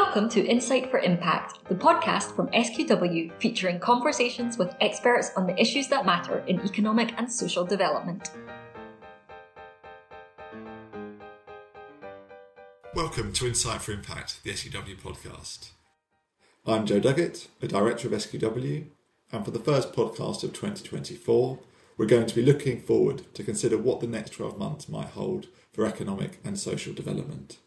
Welcome to Insight for Impact, the podcast from SQW featuring conversations with experts on the issues that matter in economic and social development. Welcome to Insight for Impact, the SQW podcast. I'm Joe Duggett, a director of SQW, and for the first podcast of 2024, we're going to be looking forward to consider what the next 12 months might hold for economic and social development.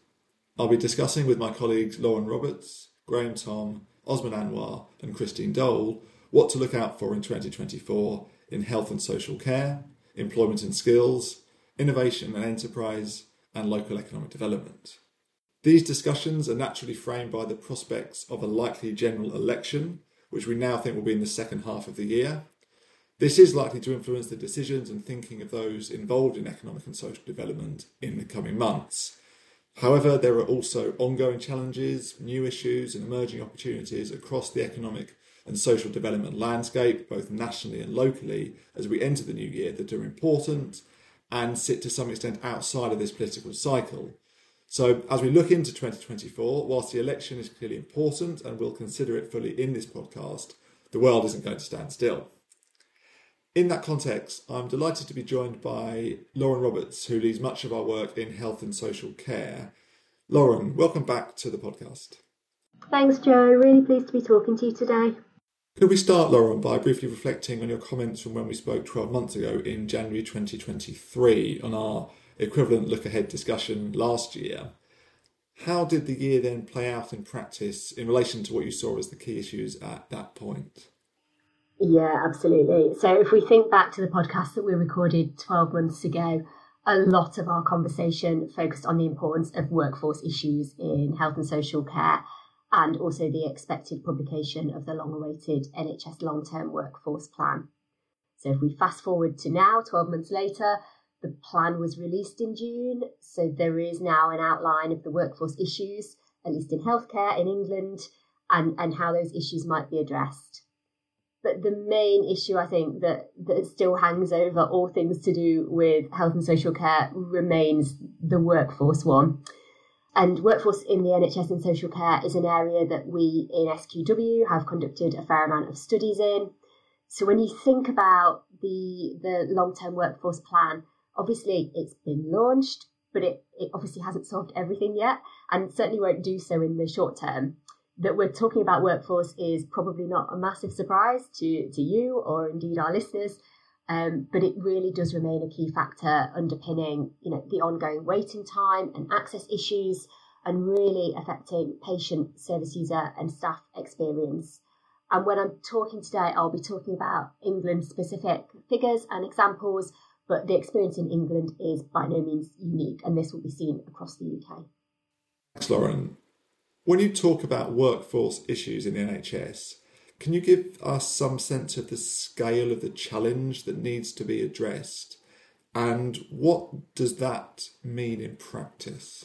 I'll be discussing with my colleagues Lauren Roberts, Graham Thom, Osman Anwar, and Christine Doel what to look out for in 2024 in health and social care, employment and skills, innovation and enterprise, and local economic development. These discussions are naturally framed by the prospects of a likely general election, which we now think will be in the second half of the year. This is likely to influence the decisions and thinking of those involved in economic and social development in the coming months However, there are also ongoing challenges, new issues, and emerging opportunities across the economic and social development landscape, both nationally and locally, as we enter the new year that are important and sit to some extent outside of this political cycle. So, as we look into 2024, whilst the election is clearly important and we'll consider it fully in this podcast, the world isn't going to stand still. In that context, I'm delighted to be joined by Lauren Roberts, who leads much of our work in health and social care. Lauren, welcome back to the podcast. Thanks, Joe. Really pleased to be talking to you today. Could we start, Lauren, by briefly reflecting on your comments from when we spoke 12 months ago in January 2023 on our equivalent look ahead discussion last year? How did the year then play out in practice in relation to what you saw as the key issues at that point? Yeah, absolutely. So if we think back to the podcast that we recorded 12 months ago, a lot of our conversation focused on the importance of workforce issues in health and social care and also the expected publication of the long awaited NHS long term workforce plan. So if we fast forward to now, 12 months later, the plan was released in June. So there is now an outline of the workforce issues, at least in healthcare in England, and, and how those issues might be addressed. But the main issue, I think, that, that still hangs over all things to do with health and social care remains the workforce one. And workforce in the NHS and social care is an area that we in SQW have conducted a fair amount of studies in. So when you think about the the long term workforce plan, obviously it's been launched, but it, it obviously hasn't solved everything yet, and certainly won't do so in the short term that we're talking about workforce is probably not a massive surprise to, to you or indeed our listeners. Um, but it really does remain a key factor underpinning, you know, the ongoing waiting time and access issues, and really affecting patient, service user, and staff experience. And when I'm talking today, I'll be talking about England specific figures and examples, but the experience in England is by no means unique, and this will be seen across the UK. Thanks, Lauren. When you talk about workforce issues in the NHS, can you give us some sense of the scale of the challenge that needs to be addressed? And what does that mean in practice?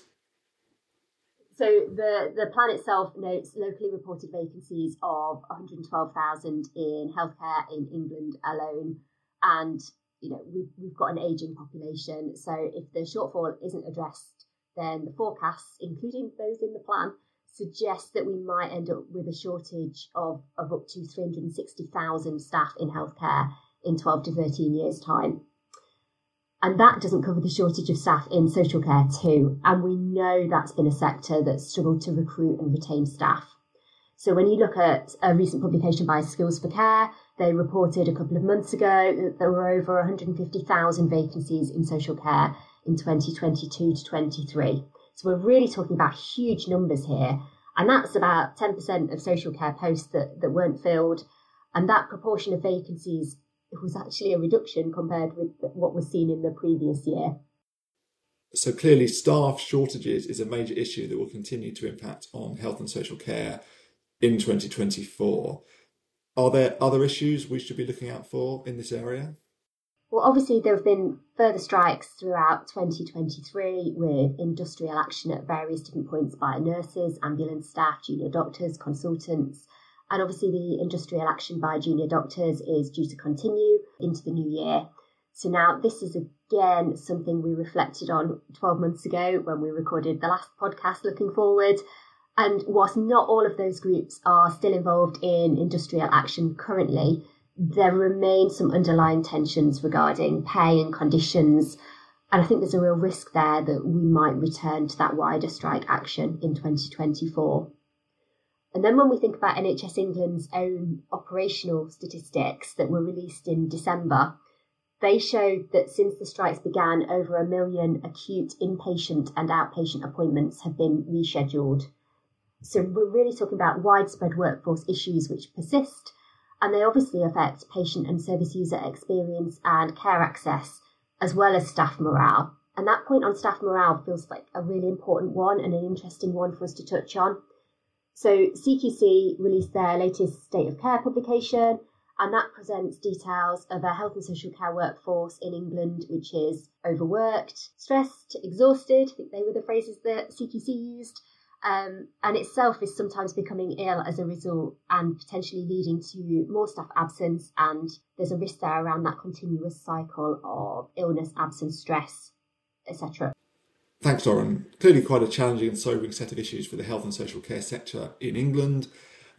So the, the plan itself notes locally reported vacancies of 112,000 in healthcare in England alone. And, you know, we've, we've got an ageing population. So if the shortfall isn't addressed, then the forecasts, including those in the plan, suggests that we might end up with a shortage of, of up to 360,000 staff in healthcare in 12 to 13 years' time. And that doesn't cover the shortage of staff in social care too. And we know that's been a sector that's struggled to recruit and retain staff. So when you look at a recent publication by Skills for Care, they reported a couple of months ago that there were over 150,000 vacancies in social care in 2022 to 23. So we're really talking about huge numbers here. And that's about 10% of social care posts that, that weren't filled. And that proportion of vacancies was actually a reduction compared with what was seen in the previous year. So clearly, staff shortages is a major issue that will continue to impact on health and social care in 2024. Are there other issues we should be looking out for in this area? Well, obviously, there have been further strikes throughout 2023 with industrial action at various different points by nurses, ambulance staff, junior doctors, consultants. And obviously, the industrial action by junior doctors is due to continue into the new year. So, now this is again something we reflected on 12 months ago when we recorded the last podcast looking forward. And whilst not all of those groups are still involved in industrial action currently, there remain some underlying tensions regarding pay and conditions. And I think there's a real risk there that we might return to that wider strike action in 2024. And then when we think about NHS England's own operational statistics that were released in December, they showed that since the strikes began, over a million acute inpatient and outpatient appointments have been rescheduled. So we're really talking about widespread workforce issues which persist, and they obviously affect patient and service user experience and care access, as well as staff morale. And that point on staff morale feels like a really important one and an interesting one for us to touch on. So CQC released their latest State of Care publication, and that presents details of a health and social care workforce in England, which is overworked, stressed, exhausted. I think they were the phrases that CQC used. Um, and itself is sometimes becoming ill as a result and potentially leading to more staff absence. And there's a risk there around that continuous cycle of illness, absence, stress, etc. Thanks, Lauren. Clearly, quite a challenging and sobering set of issues for the health and social care sector in England.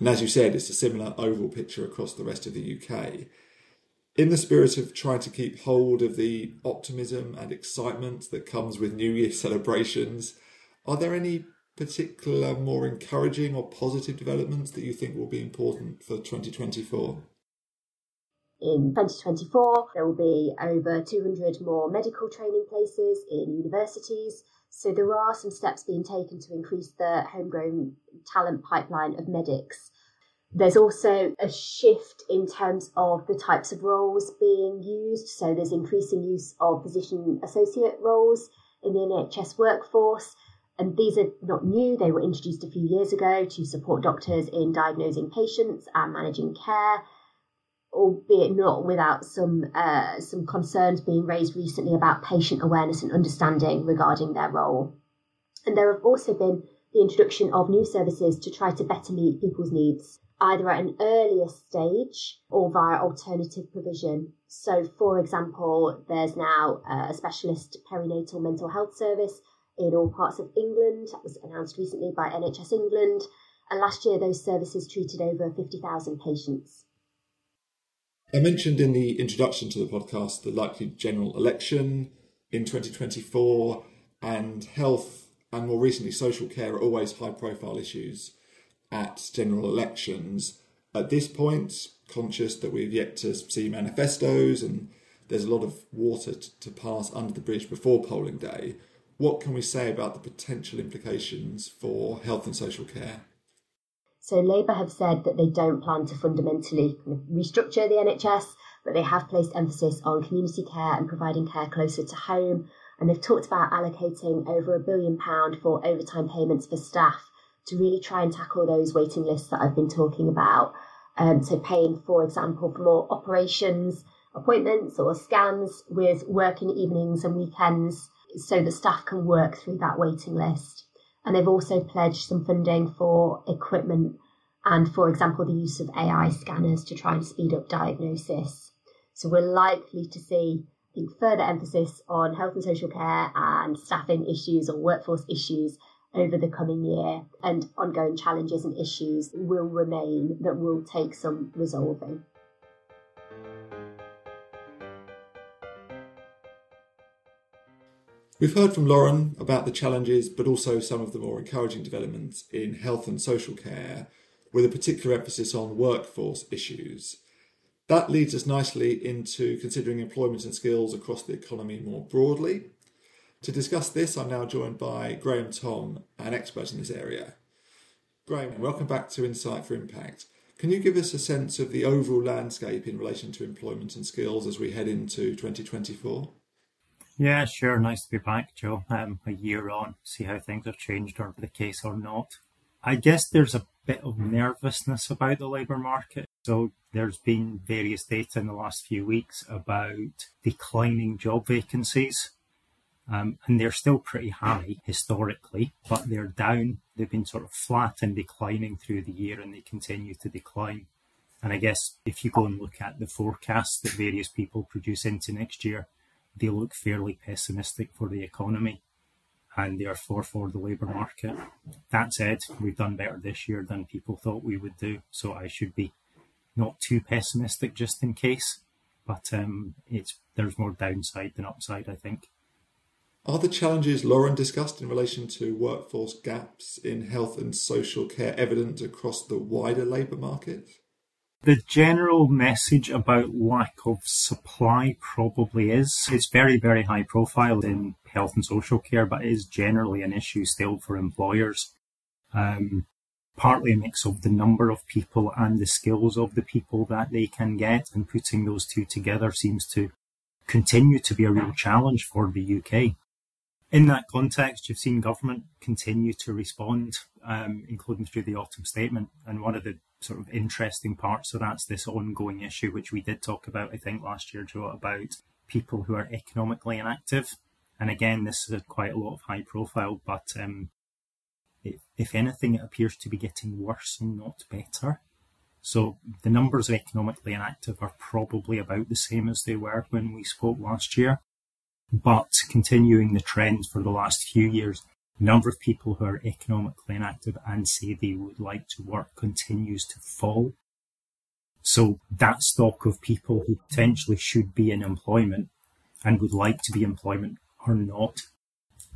And as you said, it's a similar overall picture across the rest of the UK. In the spirit of trying to keep hold of the optimism and excitement that comes with New Year celebrations, are there any particular more encouraging or positive developments that you think will be important for 2024? In 2024, there will be over 200 more medical training places in universities. So there are some steps being taken to increase the homegrown talent pipeline of medics. There's also a shift in terms of the types of roles being used. So there's increasing use of physician associate roles in the NHS workforce. And these are not new, they were introduced a few years ago to support doctors in diagnosing patients and managing care albeit not without some uh, some concerns being raised recently about patient awareness and understanding regarding their role. And there have also been the introduction of new services to try to better meet people's needs, either at an earlier stage or via alternative provision. So, for example, there's now a specialist perinatal mental health service in all parts of England. That was announced recently by NHS England. And last year, those services treated over 50,000 patients. I mentioned in the introduction to the podcast the likely general election in 2024 and health and more recently social care are always high profile issues at general elections. At this point, conscious that we've yet to see manifestos and there's a lot of water to pass under the bridge before polling day, what can we say about the potential implications for health and social care? So Labour have said that they don't plan to fundamentally restructure the NHS, but they have placed emphasis on community care and providing care closer to home. And they've talked about allocating over a billion pound for overtime payments for staff to really try and tackle those waiting lists that I've been talking about. Um, so paying, for example, for more operations, appointments or scans with working evenings and weekends so that staff can work through that waiting list. And they've also pledged some funding for equipment and, for example, the use of AI scanners to try and speed up diagnosis. So we're likely to see I think, further emphasis on health and social care and staffing issues or workforce issues over the coming year, and ongoing challenges and issues will remain that will take some resolving. We've heard from Lauren about the challenges, but also some of the more encouraging developments in health and social care, with a particular emphasis on workforce issues. That leads us nicely into considering employment and skills across the economy more broadly. To discuss this, I'm now joined by Graham Thom, an expert in this area. Graham, welcome back to Insight for Impact. Can you give us a sense of the overall landscape in relation to employment and skills as we head into 2024? Yeah, sure. Nice to be back, Joe. Um, a year on, see how things have changed or the case or not. I guess there's a bit of nervousness about the labour market. So there's been various data in the last few weeks about declining job vacancies. Um, and they're still pretty high historically, but they're down. They've been sort of flat and declining through the year and they continue to decline. And I guess if you go and look at the forecasts that various people produce into next year, they look fairly pessimistic for the economy. and therefore for the labour market. That said, we've done better this year than people thought we would do, so I should be not too pessimistic just in case. But um, it's there's more downside than upside, I think. Are the challenges Lauren discussed in relation to workforce gaps in health and social care evident across the wider labour market? The general message about lack of supply probably is. It's very, very high profile in health and social care, but is generally an issue still for employers. Um, partly a mix of the number of people and the skills of the people that they can get, and putting those two together seems to continue to be a real challenge for the UK. In that context, you've seen government continue to respond, um, including through the autumn statement. And one of the sort of interesting part. So that's this ongoing issue, which we did talk about, I think, last year, Joe, about people who are economically inactive. And again, this is quite a lot of high profile, but um, if, if anything, it appears to be getting worse and not better. So the numbers of economically inactive are probably about the same as they were when we spoke last year. But continuing the trend for the last few years, number of people who are economically inactive and say they would like to work continues to fall. So that stock of people who potentially should be in employment and would like to be employment are not.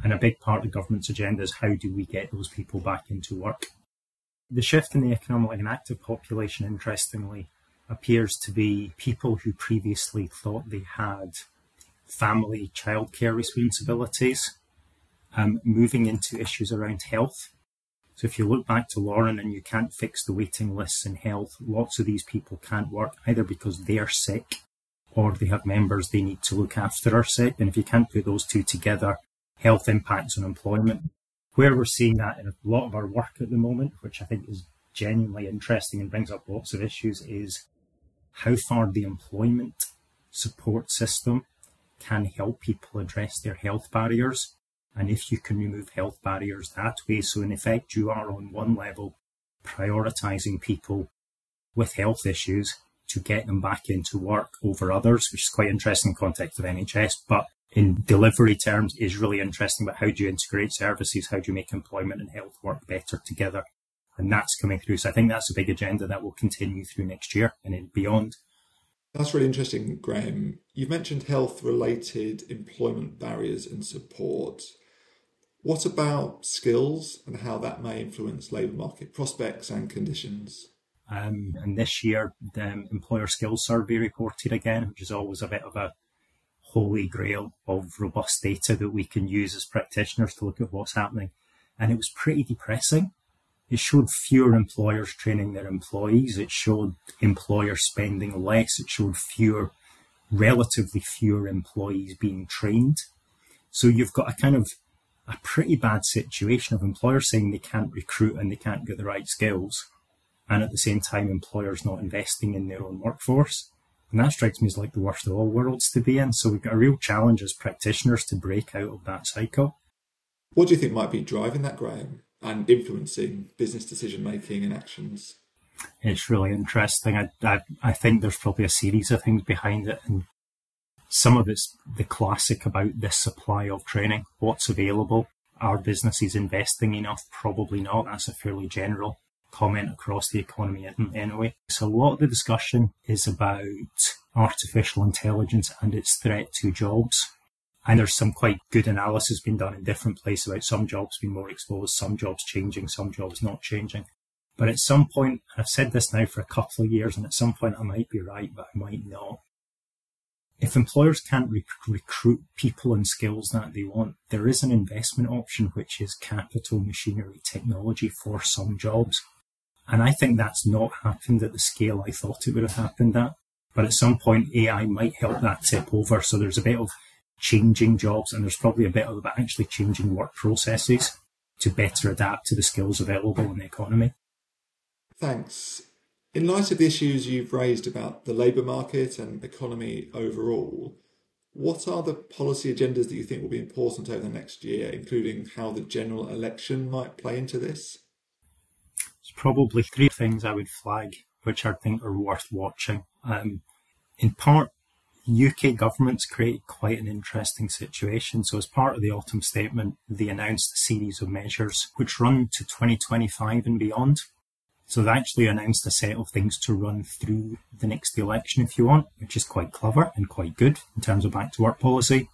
And a big part of the government's agenda is how do we get those people back into work? The shift in the economically inactive population, interestingly, appears to be people who previously thought they had family childcare responsibilities um, moving into issues around health. So if you look back to Lauren and you can't fix the waiting lists in health, lots of these people can't work either because they're sick or they have members they need to look after are sick. And if you can't put those two together, health impacts on employment. Where we're seeing that in a lot of our work at the moment, which I think is genuinely interesting and brings up lots of issues, is how far the employment support system can help people address their health barriers and if you can remove health barriers that way, so in effect, you are on one level prioritizing people with health issues to get them back into work over others, which is quite interesting in context of NHS, but in delivery terms is really interesting about how do you integrate services, how do you make employment and health work better together. And that's coming through. So I think that's a big agenda that will continue through next year and beyond. That's really interesting, Graham. You've mentioned health related employment barriers and support. What about skills and how that may influence labour market prospects and conditions? Um, and this year, the Employer Skills Survey reported again, which is always a bit of a holy grail of robust data that we can use as practitioners to look at what's happening. And it was pretty depressing. It showed fewer employers training their employees. It showed employers spending less. It showed fewer, relatively fewer employees being trained. So you've got a kind of a pretty bad situation of employers saying they can't recruit and they can't get the right skills, and at the same time, employers not investing in their own workforce. And that strikes me as like the worst of all worlds to be in. So we've got a real challenge as practitioners to break out of that cycle. What do you think might be driving that, Graham, and influencing business decision making and actions? It's really interesting. I, I, I think there's probably a series of things behind it, and some of it's the classic about the supply of training, what's available. Are businesses investing enough? Probably not. That's a fairly general comment across the economy anyway. So a lot of the discussion is about artificial intelligence and its threat to jobs. And there's some quite good analysis being done in different places about some jobs being more exposed, some jobs changing, some jobs not changing. But at some point, I've said this now for a couple of years, and at some point I might be right, but I might not if employers can't rec- recruit people and skills that they want, there is an investment option, which is capital, machinery, technology for some jobs. And I think that's not happened at the scale I thought it would have happened at. But at some point, AI might help that tip over. So there's a bit of changing jobs and there's probably a bit of actually changing work processes to better adapt to the skills available in the economy. Thanks. In light of the issues you've raised about the labour market and economy overall, what are the policy agendas that you think will be important over the next year, including how the general election might play into this? There's probably three things I would flag which I think are worth watching. Um, in part, UK government's created quite an interesting situation. So, as part of the autumn statement, they announced a series of measures which run to 2025 and beyond. So, they've actually announced a set of things to run through the next election, if you want, which is quite clever and quite good in terms of back to work policy.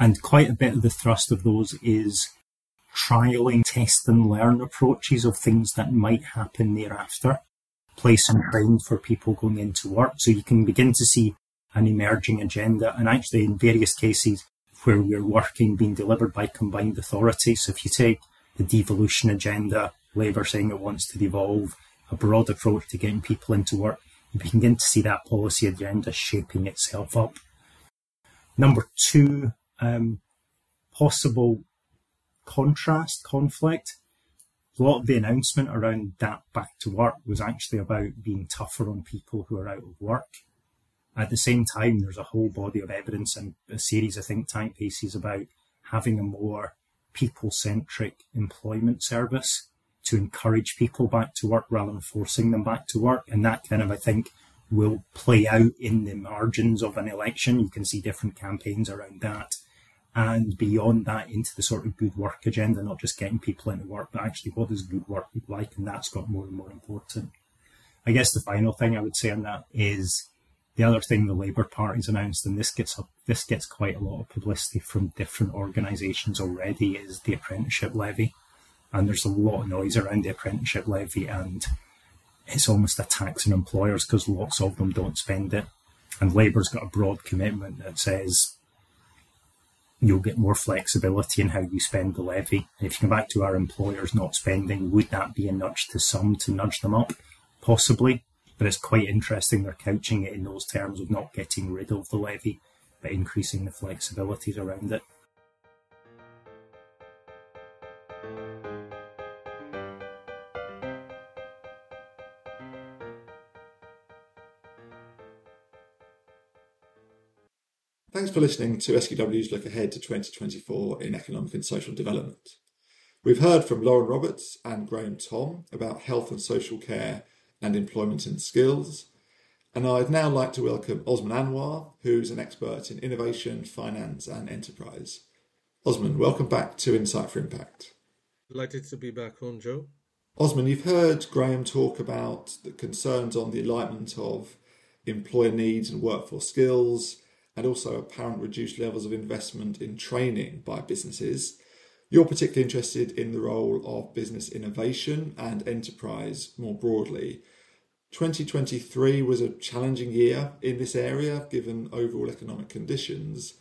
And quite a bit of the thrust of those is trialing, test and learn approaches of things that might happen thereafter. Place and train for people going into work. So you can begin to see an emerging agenda. And actually, in various cases where we're working being delivered by combined authority. So if you take the devolution agenda, Labour saying it wants to devolve, a broad approach to getting people into work, you begin to see that policy agenda shaping itself up. Number two, um, possible contrast, conflict. A lot of the announcement around that back to work was actually about being tougher on people who are out of work. At the same time, there's a whole body of evidence and a series of think tank pieces about having a more people centric employment service to encourage people back to work rather than forcing them back to work. And that kind of, I think, will play out in the margins of an election. You can see different campaigns around that. And beyond that, into the sort of good work agenda, not just getting people into work, but actually what does good work look like? And that's got more and more important. I guess the final thing I would say on that is the other thing the Labour Party's announced, and this gets this gets quite a lot of publicity from different organisations already, is the apprenticeship levy, and there's a lot of noise around the apprenticeship levy, and it's almost a tax on employers because lots of them don't spend it, and Labour's got a broad commitment that says you'll get more flexibility in how you spend the levy. If you come back to our employers not spending, would that be a nudge to some to nudge them up? Possibly, but it's quite interesting they're couching it in those terms of not getting rid of the levy, but increasing the flexibilities around it. Thanks for listening to SQW's look ahead to 2024 in economic and social development. We've heard from Lauren Roberts and Graham Thom about health and social care and employment and skills. And I'd now like to welcome Osman Anwar, who's an expert in innovation, finance, and enterprise. Osman, welcome back to Insight for Impact. Delighted to be back on, Joe. Osman, you've heard Graham talk about the concerns on the alignment of employer needs and workforce skills, and also apparent reduced levels of investment in training by businesses. You're particularly interested in the role of business innovation and enterprise more broadly. 2023 was a challenging year in this area given overall economic conditions.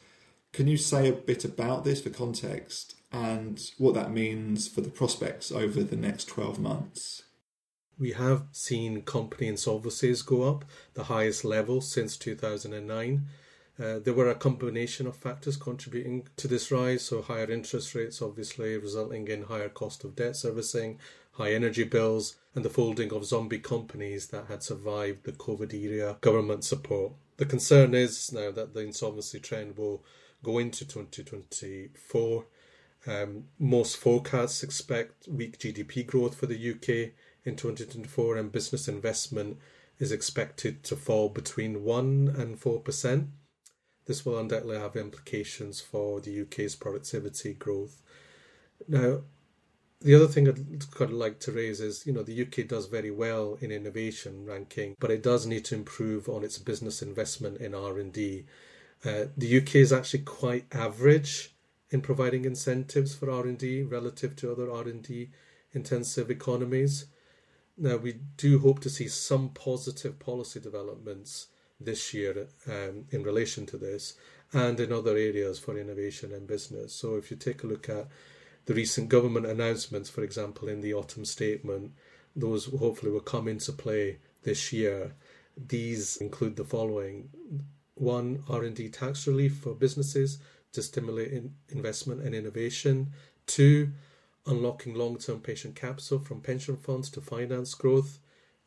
Can you say a bit about this for context and what that means for the prospects over the next 12 months? We have seen company insolvencies go up, the highest level since 2009. Uh, there were a combination of factors contributing to this rise. So, higher interest rates, obviously, resulting in higher cost of debt servicing, high energy bills, and the folding of zombie companies that had survived the COVID era government support. The concern is now that the insolvency trend will go into 2024. Um, most forecasts expect weak GDP growth for the UK in 2024, and business investment is expected to fall between 1 and 4%. This will undoubtedly have implications for the UK's productivity growth. Now, the other thing I'd kind of like to raise is, you know, the UK does very well in innovation ranking, but it does need to improve on its business investment in R and D. Uh, the UK is actually quite average in providing incentives for R and D relative to other R and D intensive economies. Now, we do hope to see some positive policy developments this year um, in relation to this and in other areas for innovation and business. So if you take a look at the recent government announcements, for example, in the autumn statement, those hopefully will come into play this year. These include the following: one, R&D tax relief for businesses to stimulate in investment and innovation. Two, unlocking long-term patient capital from pension funds to finance growth.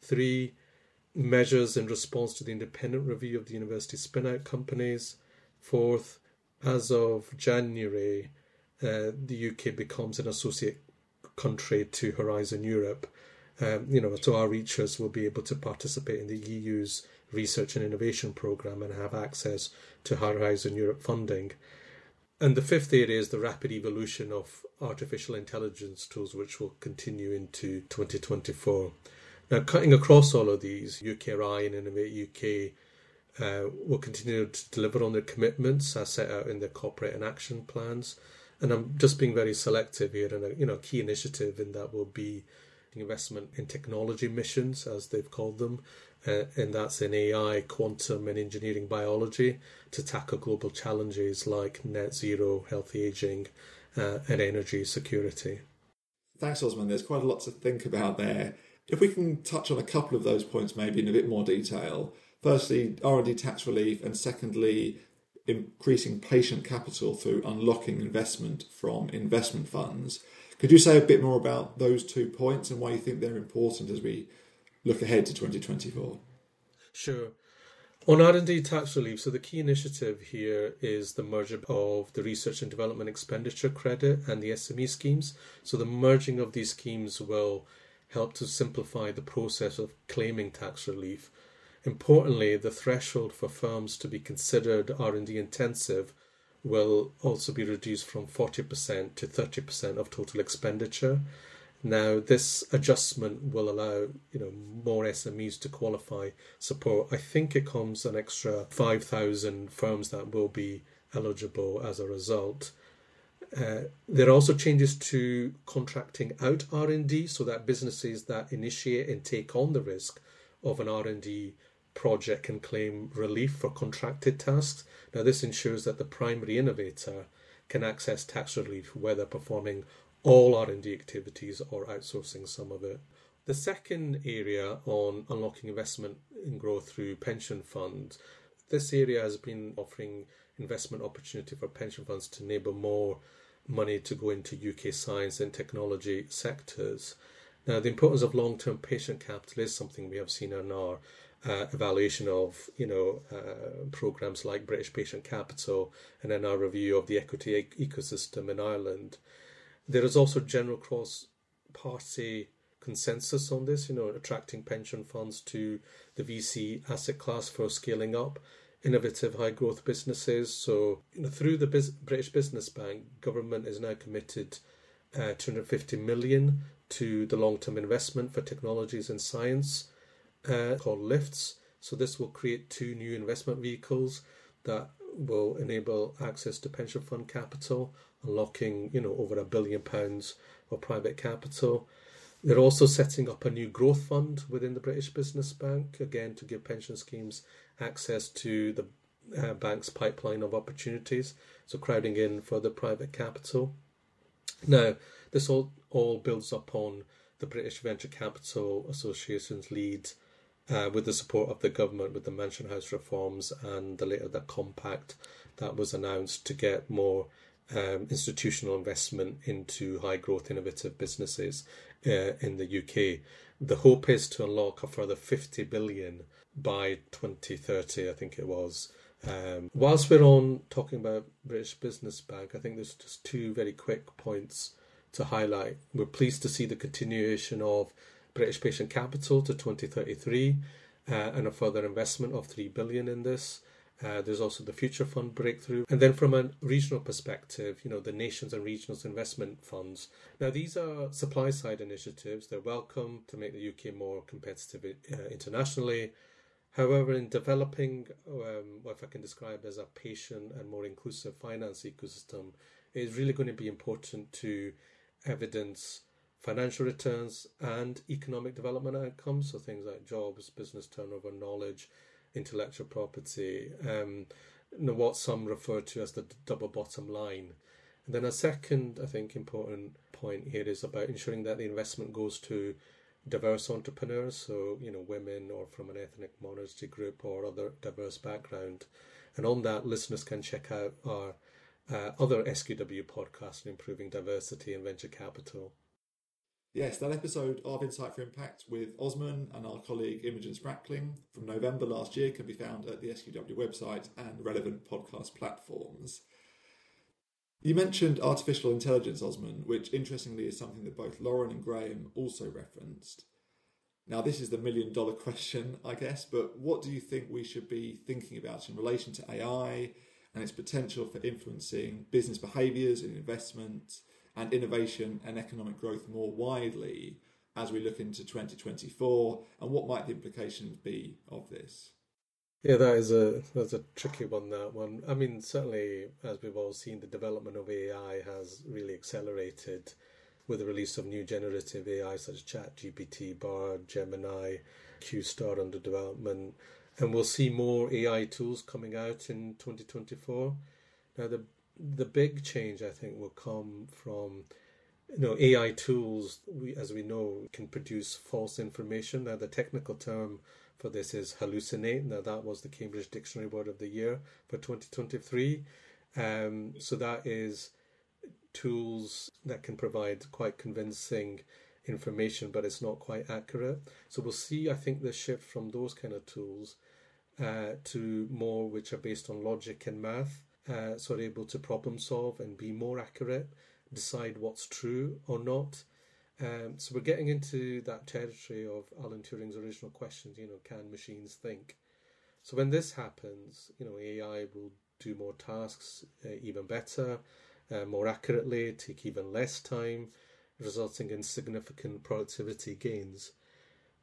Three, measures in response to the independent review of the university spin-out companies. Fourth, as of January, uh, the UK becomes an associate country to Horizon Europe. Um, you know, so our researchers will be able to participate in the EU's research and innovation program and have access to Horizon Europe funding. And the fifth area is the rapid evolution of artificial intelligence tools, which will continue into 2024. Now, cutting across all of these, UKRI and Innovate UK uh, will continue to deliver on their commitments as set out in their corporate and action plans. And I'm just being very selective here, and a you know key initiative in that will be investment in technology missions, as they've called them, uh, and that's in AI, quantum, and engineering biology to tackle global challenges like net zero, healthy aging, uh, and energy security. Thanks, Osman. There's quite a lot to think about there. If we can touch on a couple of those points, maybe in a bit more detail. Firstly, R&D tax relief, and secondly, increasing patient capital through unlocking investment from investment funds. Could you say a bit more about those two points and why you think they're important as we look ahead to 2024? Sure. On R&D tax relief, so the key initiative here is the merger of the research and development expenditure credit and the SME schemes. So the merging of these schemes will help to simplify the process of claiming tax relief. Importantly, the threshold for firms to be considered R&D intensive will also be reduced from 40% to 30% of total expenditure. Now, this adjustment will allow you know more SMEs to qualify support. I think it comes an extra 5,000 firms that will be eligible as a result. Uh, there are also changes to contracting out R&D so that businesses that initiate and take on the risk of an R&D project can claim relief for contracted tasks. Now, this ensures that the primary innovator can access tax relief whether performing all R&D activities or outsourcing some of it. The second area on unlocking investment in growth through pension funds, this area has been offering investment opportunity for pension funds to enable more money to go into UK science and technology sectors. Now, the importance of long-term patient capital is something we have seen in our uh, evaluation of you know uh, programs like British Patient Capital and in our review of the equity ecosystem in Ireland. There is also general cross-party consensus on this. You know, attracting pension funds to the VC asset class for scaling up innovative high growth businesses. So you know, through the British Business Bank, government is now committed uh, 250 million to the long term investment for technologies and science uh, called LIFTS. So this will create two new investment vehicles that will enable access to pension fund capital, unlocking you know over a billion pounds of private capital. They're also setting up a new growth fund within the British Business Bank, again to give pension schemes access to the uh, bank's pipeline of opportunities, so crowding in further private capital. Now, this all, all builds upon the British Venture Capital Association's lead uh, with the support of the government with the Mansion House reforms and the later the compact that was announced to get more um, institutional investment into high growth innovative businesses uh, in the UK. The hope is to unlock a further 50 billion by 2030, I think it was. Um, whilst we're on talking about British Business Bank, I think there's just two very quick points to highlight. We're pleased to see the continuation of British Patient Capital to 2033 uh, and a further investment of 3 billion in this. Uh, there's also the Future Fund breakthrough. And then from a regional perspective, you know, the nations and regionals investment funds. Now, these are supply side initiatives. They're welcome to make the UK more competitive uh, internationally. However, in developing um, what I can describe as a patient and more inclusive finance ecosystem, it is really going to be important to evidence financial returns and economic development outcomes. So things like jobs, business turnover, knowledge, intellectual property, um, what some refer to as the double bottom line. And then a second, I think, important point here is about ensuring that the investment goes to diverse entrepreneurs, so you know, women or from an ethnic minority group or other diverse background. And on that, listeners can check out our uh, other SQW podcast on improving diversity and venture capital. Yes, that episode of Insight for Impact with Osman and our colleague Imogen Sprackling from November last year can be found at the SQW website and relevant podcast platforms. You mentioned artificial intelligence, Osman, which interestingly is something that both Lauren and Graham also referenced. Now, this is the million dollar question, I guess, but what do you think we should be thinking about in relation to AI and its potential for influencing business behaviours and investment and innovation and economic growth more widely as we look into 2024? And what might the implications be of this? Yeah, that is a that's a tricky one. That one. I mean, certainly, as we've all seen, the development of AI has really accelerated with the release of new generative AI such as ChatGPT, Bard, Gemini, QStar under development, and we'll see more AI tools coming out in 2024. Now, the the big change I think will come from you know AI tools. We, as we know, can produce false information. Now, the technical term for this is hallucinate. Now, that was the Cambridge Dictionary Word of the Year for 2023. Um, so that is tools that can provide quite convincing information, but it's not quite accurate. So we'll see, I think, the shift from those kind of tools uh, to more which are based on logic and math, uh, so able to problem solve and be more accurate, decide what's true or not. Um, so we're getting into that territory of Alan Turing's original questions. You know, can machines think? So when this happens, you know, AI will do more tasks uh, even better uh, more accurately, take even less time, resulting in significant productivity gains.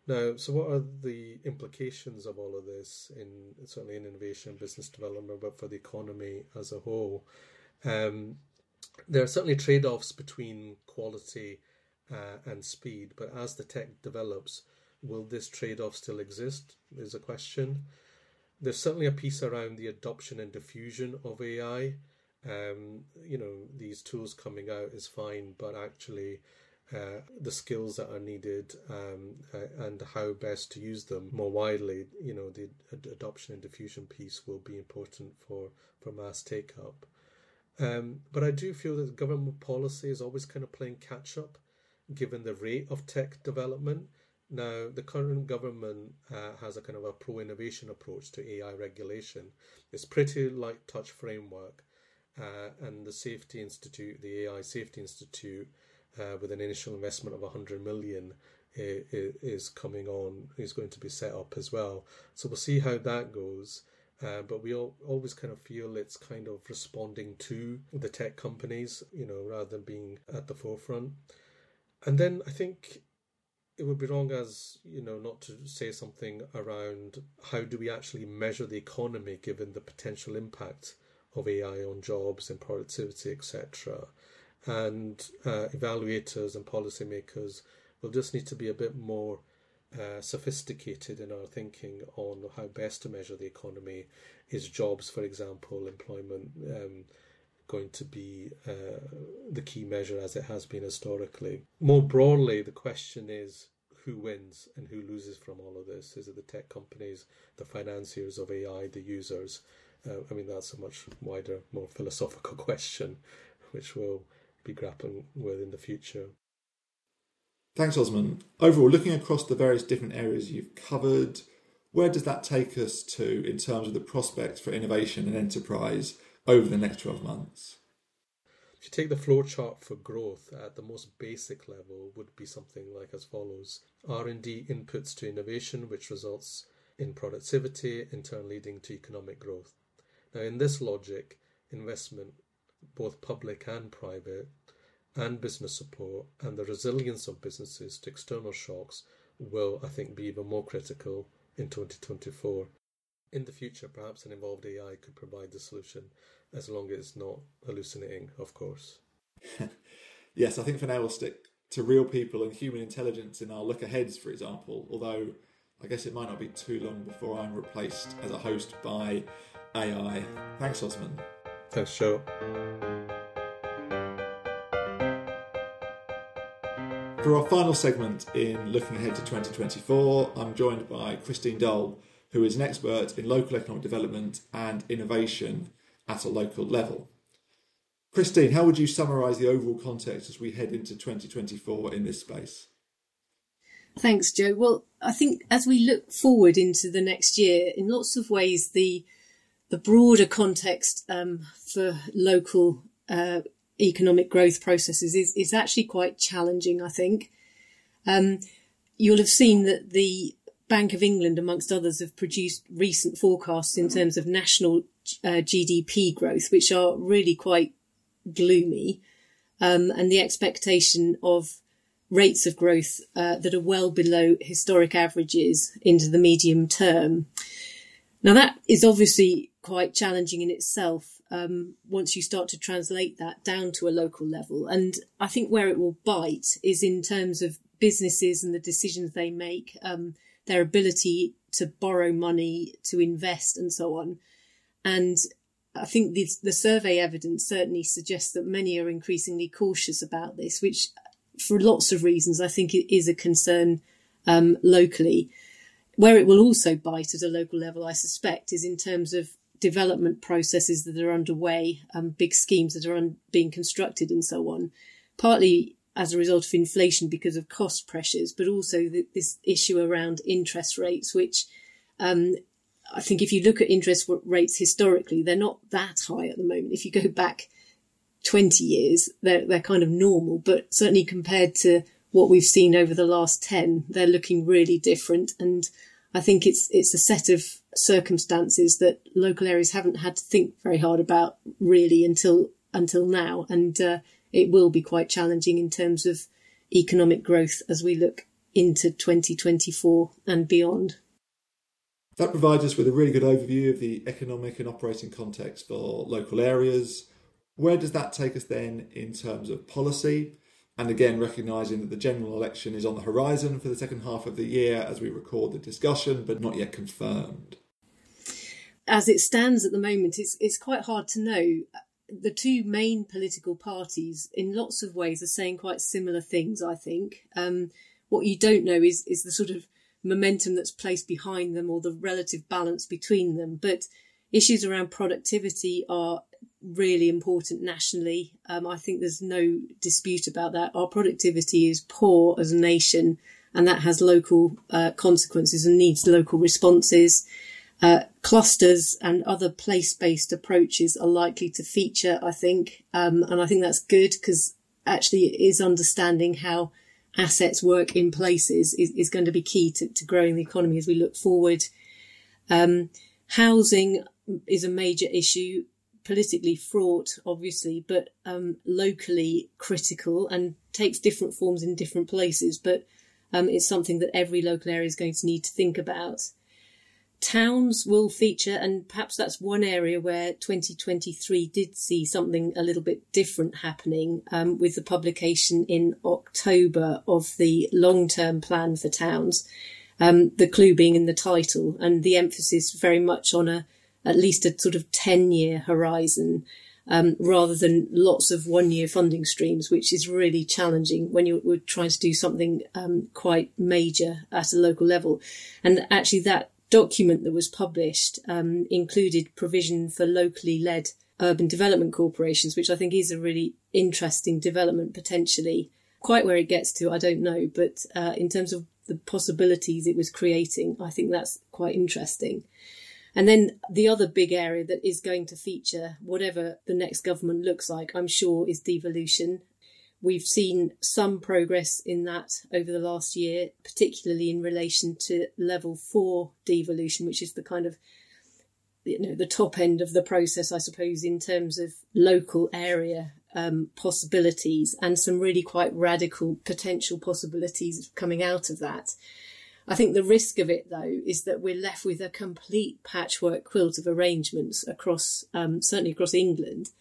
Now, so what are the implications of all of this in certainly in innovation, business development, but for the economy as a whole? Um, there are certainly trade-offs between quality uh, and speed, but as the tech develops, will this trade-off still exist? Is a question. There's certainly a piece around the adoption and diffusion of AI um, you know, these tools coming out is fine, but actually, uh, the skills that are needed um, uh, and how best to use them more widely, you know, the ad- adoption and diffusion piece will be important for, for mass take up. Um, but I do feel that government policy is always kind of playing catch up given the rate of tech development. Now, the current government uh, has a kind of a pro innovation approach to AI regulation. It's pretty light touch framework uh, and the Safety Institute, the AI Safety Institute, uh, with an initial investment of 100 million, is coming on, is going to be set up as well. So we'll see how that goes. Uh, but we all, always kind of feel it's kind of responding to the tech companies, you know, rather than being at the forefront. And then I think it would be wrong as you know not to say something around how do we actually measure the economy given the potential impact of AI on jobs and productivity, etc. And uh, evaluators and policymakers will just need to be a bit more uh, sophisticated in our thinking on how best to measure the economy. Is jobs, for example, employment um, going to be uh, the key measure as it has been historically? More broadly, the question is who wins and who loses from all of this? Is it the tech companies, the financiers of AI, the users? Uh, I mean, that's a much wider, more philosophical question, which we'll be grappling with in the future. Thanks, Osman. Overall, looking across the various different areas you've covered, where does that take us to in terms of the prospects for innovation and enterprise over the next 12 months? If you take the flowchart for growth at the most basic level would be something like as follows. R&D inputs to innovation which results in productivity in turn leading to economic growth. Now, in this logic, investment, both public and private, and business support and the resilience of businesses to external shocks will, I think, be even more critical in 2024. In the future, perhaps an involved AI could provide the solution, as long as it's not hallucinating, of course. yes, I think for now we'll stick to real people and human intelligence in our look aheads, for example, although I guess it might not be too long before I'm replaced as a host by AI. Thanks, Osman. Thanks, Joe. For our final segment in looking ahead to 2024, I'm joined by Christine Doel, who is an expert in local economic development and innovation at a local level. Christine, how would you summarise the overall context as we head into 2024 in this space? Thanks, Joe. Well, I think as we look forward into the next year, in lots of ways, the the broader context um, for local uh, economic growth processes is, is actually quite challenging, I think. Um, you'll have seen that the Bank of England, amongst others, have produced recent forecasts in terms of national uh, GDP growth, which are really quite gloomy, um, and the expectation of rates of growth uh, that are well below historic averages into the medium term. Now, that is obviously quite challenging in itself um, once you start to translate that down to a local level. And I think where it will bite is in terms of businesses and the decisions they make, um, their ability to borrow money, to invest, and so on. And I think the, the survey evidence certainly suggests that many are increasingly cautious about this, which for lots of reasons, I think it is a concern um, locally. Where it will also bite at a local level, I suspect, is in terms of development processes that are underway, um, big schemes that are un- being constructed, and so on. Partly as a result of inflation because of cost pressures, but also the, this issue around interest rates, which um, I think if you look at interest rates historically, they're not that high at the moment. If you go back 20 years, they're, they're kind of normal, but certainly compared to what we've seen over the last 10, they're looking really different. And I think it's, it's a set of circumstances that local areas haven't had to think very hard about really until, until now. And, uh, it will be quite challenging in terms of economic growth as we look into 2024 and beyond. That provides us with a really good overview of the economic and operating context for local areas, where does that take us then in terms of policy? And again, recognising that the general election is on the horizon for the second half of the year as we record the discussion, but not yet confirmed. As it stands at the moment, it's, it's quite hard to know. The two main political parties, in lots of ways, are saying quite similar things, I think. Um, what you don't know is, is the sort of momentum that's placed behind them or the relative balance between them. But issues around productivity are really important nationally. Um, I think there's no dispute about that. Our productivity is poor as a nation, and that has local uh, consequences and needs local responses. Uh, clusters and other place-based approaches are likely to feature, I think, um, and I think that's good because actually it is understanding how assets work in places is, is going to be key to, to, growing the economy as we look forward. Um, housing is a major issue politically fraught, obviously, but um, locally critical and takes different forms in different places. But um, it's something that every local area is going to need to think about. Towns will feature, and perhaps that's one area where 2023 did see something a little bit different happening um, with the publication in October of the long term plan for towns. Um, the clue being in the title, and the emphasis very much on a at least a sort of 10 year horizon um, rather than lots of one year funding streams, which is really challenging when you're, trying to do something um, quite major at a local level. And actually, that document that was published um, included provision for locally led urban development corporations, which I think is a really interesting development potentially. Quite where it gets to, I don't know, but uh, in terms of the possibilities it was creating, I think that's quite interesting. And then the other big area that is going to feature, whatever the next government looks like, I'm sure, is devolution. We've seen some progress in that over the last year, particularly in relation to level four devolution, which is the kind of you know the top end of the process, I suppose, in terms of local area um, possibilities and some really quite radical potential possibilities coming out of that. I think the risk of it, though, is that we're left with a complete patchwork quilt of arrangements across, um, certainly across England.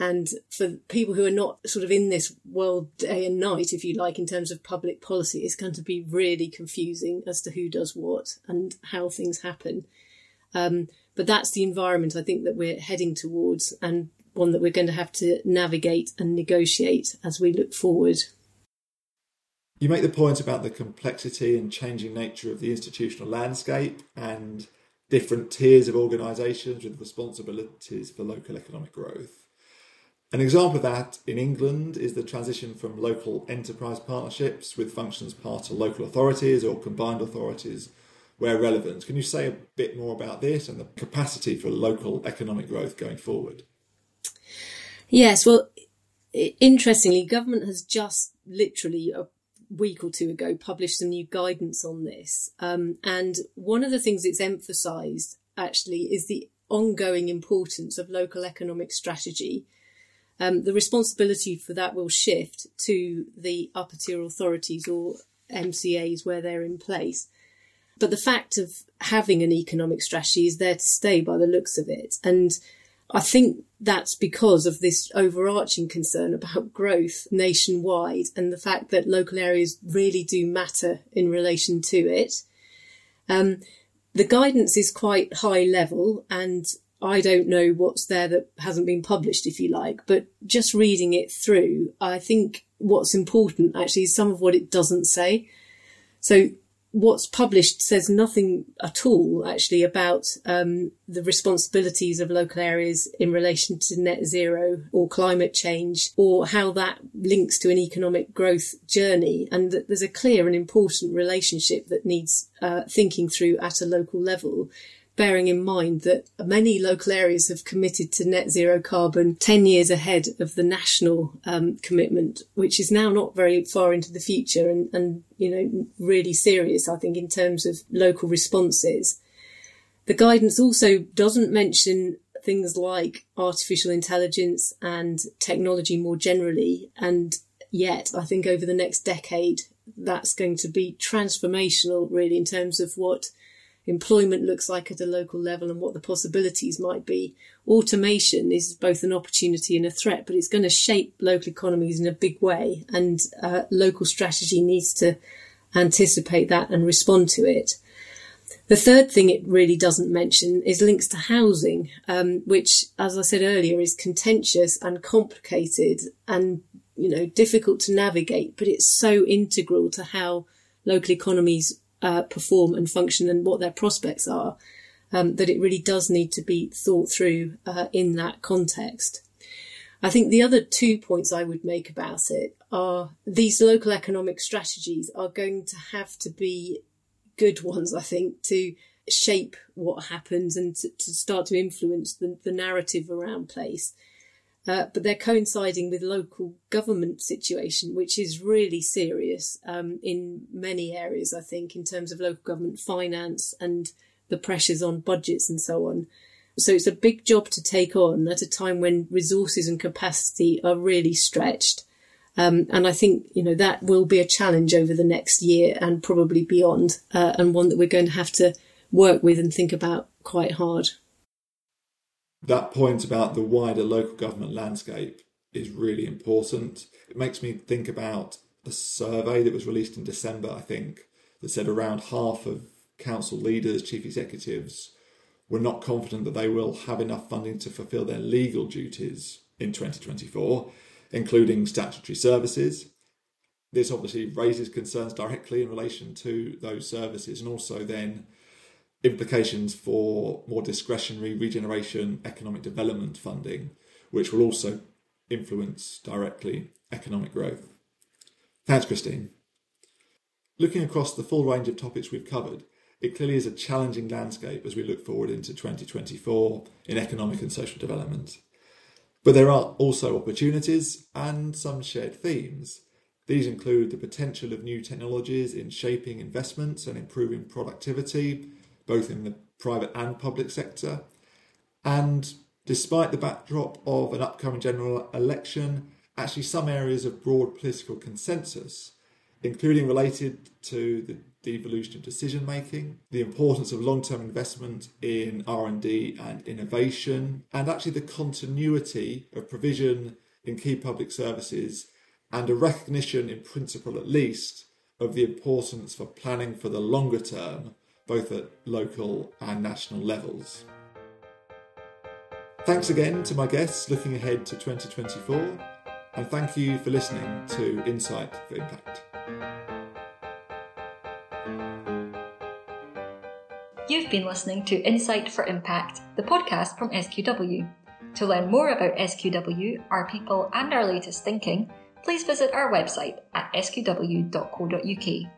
And for people who are not sort of in this world day and night, if you like, in terms of public policy, it's going to be really confusing as to who does what and how things happen. Um, but that's the environment I think that we're heading towards and one that we're going to have to navigate and negotiate as we look forward. You make the point about the complexity and changing nature of the institutional landscape and different tiers of organisations with responsibilities for local economic growth. An example of that in England is the transition from local enterprise partnerships with functions part to local authorities or combined authorities where relevant. Can you say a bit more about this and the capacity for local economic growth going forward? Yes, well, interestingly, government has just literally a week or two ago published some new guidance on this. Um, and one of the things it's emphasised actually is the ongoing importance of local economic strategy. Um, the responsibility for that will shift to the upper tier authorities or MCAs where they're in place. But the fact of having an economic strategy is there to stay by the looks of it. And I think that's because of this overarching concern about growth nationwide and the fact that local areas really do matter in relation to it. Um, the guidance is quite high level and I don't know what's there that hasn't been published, if you like, but just reading it through, I think what's important actually is some of what it doesn't say. So what's published says nothing at all actually about um, the responsibilities of local areas in relation to net zero or climate change or how that links to an economic growth journey and that there's a clear and important relationship that needs uh, thinking through at a local level bearing in mind that many local areas have committed to net zero carbon 10 years ahead of the national um, commitment, which is now not very far into the future and, and, you know, really serious, I think, in terms of local responses. The guidance also doesn't mention things like artificial intelligence and technology more generally. And yet, I think over the next decade, that's going to be transformational, really, in terms of what employment looks like at a local level and what the possibilities might be. Automation is both an opportunity and a threat, but it's going to shape local economies in a big way, and uh, local strategy needs to anticipate that and respond to it. The third thing it really doesn't mention is links to housing, um, which, as I said earlier, is contentious and complicated and you know difficult to navigate, but it's so integral to how local economies uh, perform and function and what their prospects are, um, that it really does need to be thought through uh, in that context. I think the other two points I would make about it are these local economic strategies are going to have to be good ones, I think, to shape what happens and to, to start to influence the, the narrative around place. Uh, but they're coinciding with local government situation, which is really serious um, in many areas. I think in terms of local government finance and the pressures on budgets and so on. So it's a big job to take on at a time when resources and capacity are really stretched. Um, and I think you know that will be a challenge over the next year and probably beyond, uh, and one that we're going to have to work with and think about quite hard that point about the wider local government landscape is really important. It makes me think about a survey that was released in December, I think, that said around half of council leaders, chief executives, were not confident that they will have enough funding to fulfil their legal duties in 2024, including statutory services. This obviously raises concerns directly in relation to those services and also then implications for more discretionary regeneration economic development funding, which will also influence directly economic growth. Thanks, Christine. Looking across the full range of topics we've covered, it clearly is a challenging landscape as we look forward into 2024 in economic and social development. But there are also opportunities and some shared themes. These include the potential of new technologies in shaping investments and improving productivity, both in the private and public sector. And despite the backdrop of an upcoming general election, actually some areas of broad political consensus, including related to the devolution of decision making, the importance of long-term investment in R&D and innovation, and actually the continuity of provision in key public services and a recognition in principle at least of the importance for planning for the longer term both at local and national levels. Thanks again to my guests looking ahead to 2024, and thank you for listening to Insight for Impact. You've been listening to Insight for Impact, the podcast from SQW. To learn more about SQW, our people, and our latest thinking, please visit our website at sqw.co.uk.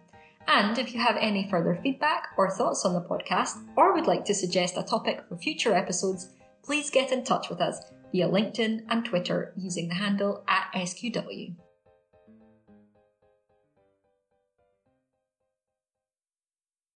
And if you have any further feedback or thoughts on the podcast, or would like to suggest a topic for future episodes, please get in touch with us via LinkedIn and Twitter using the handle at SQW.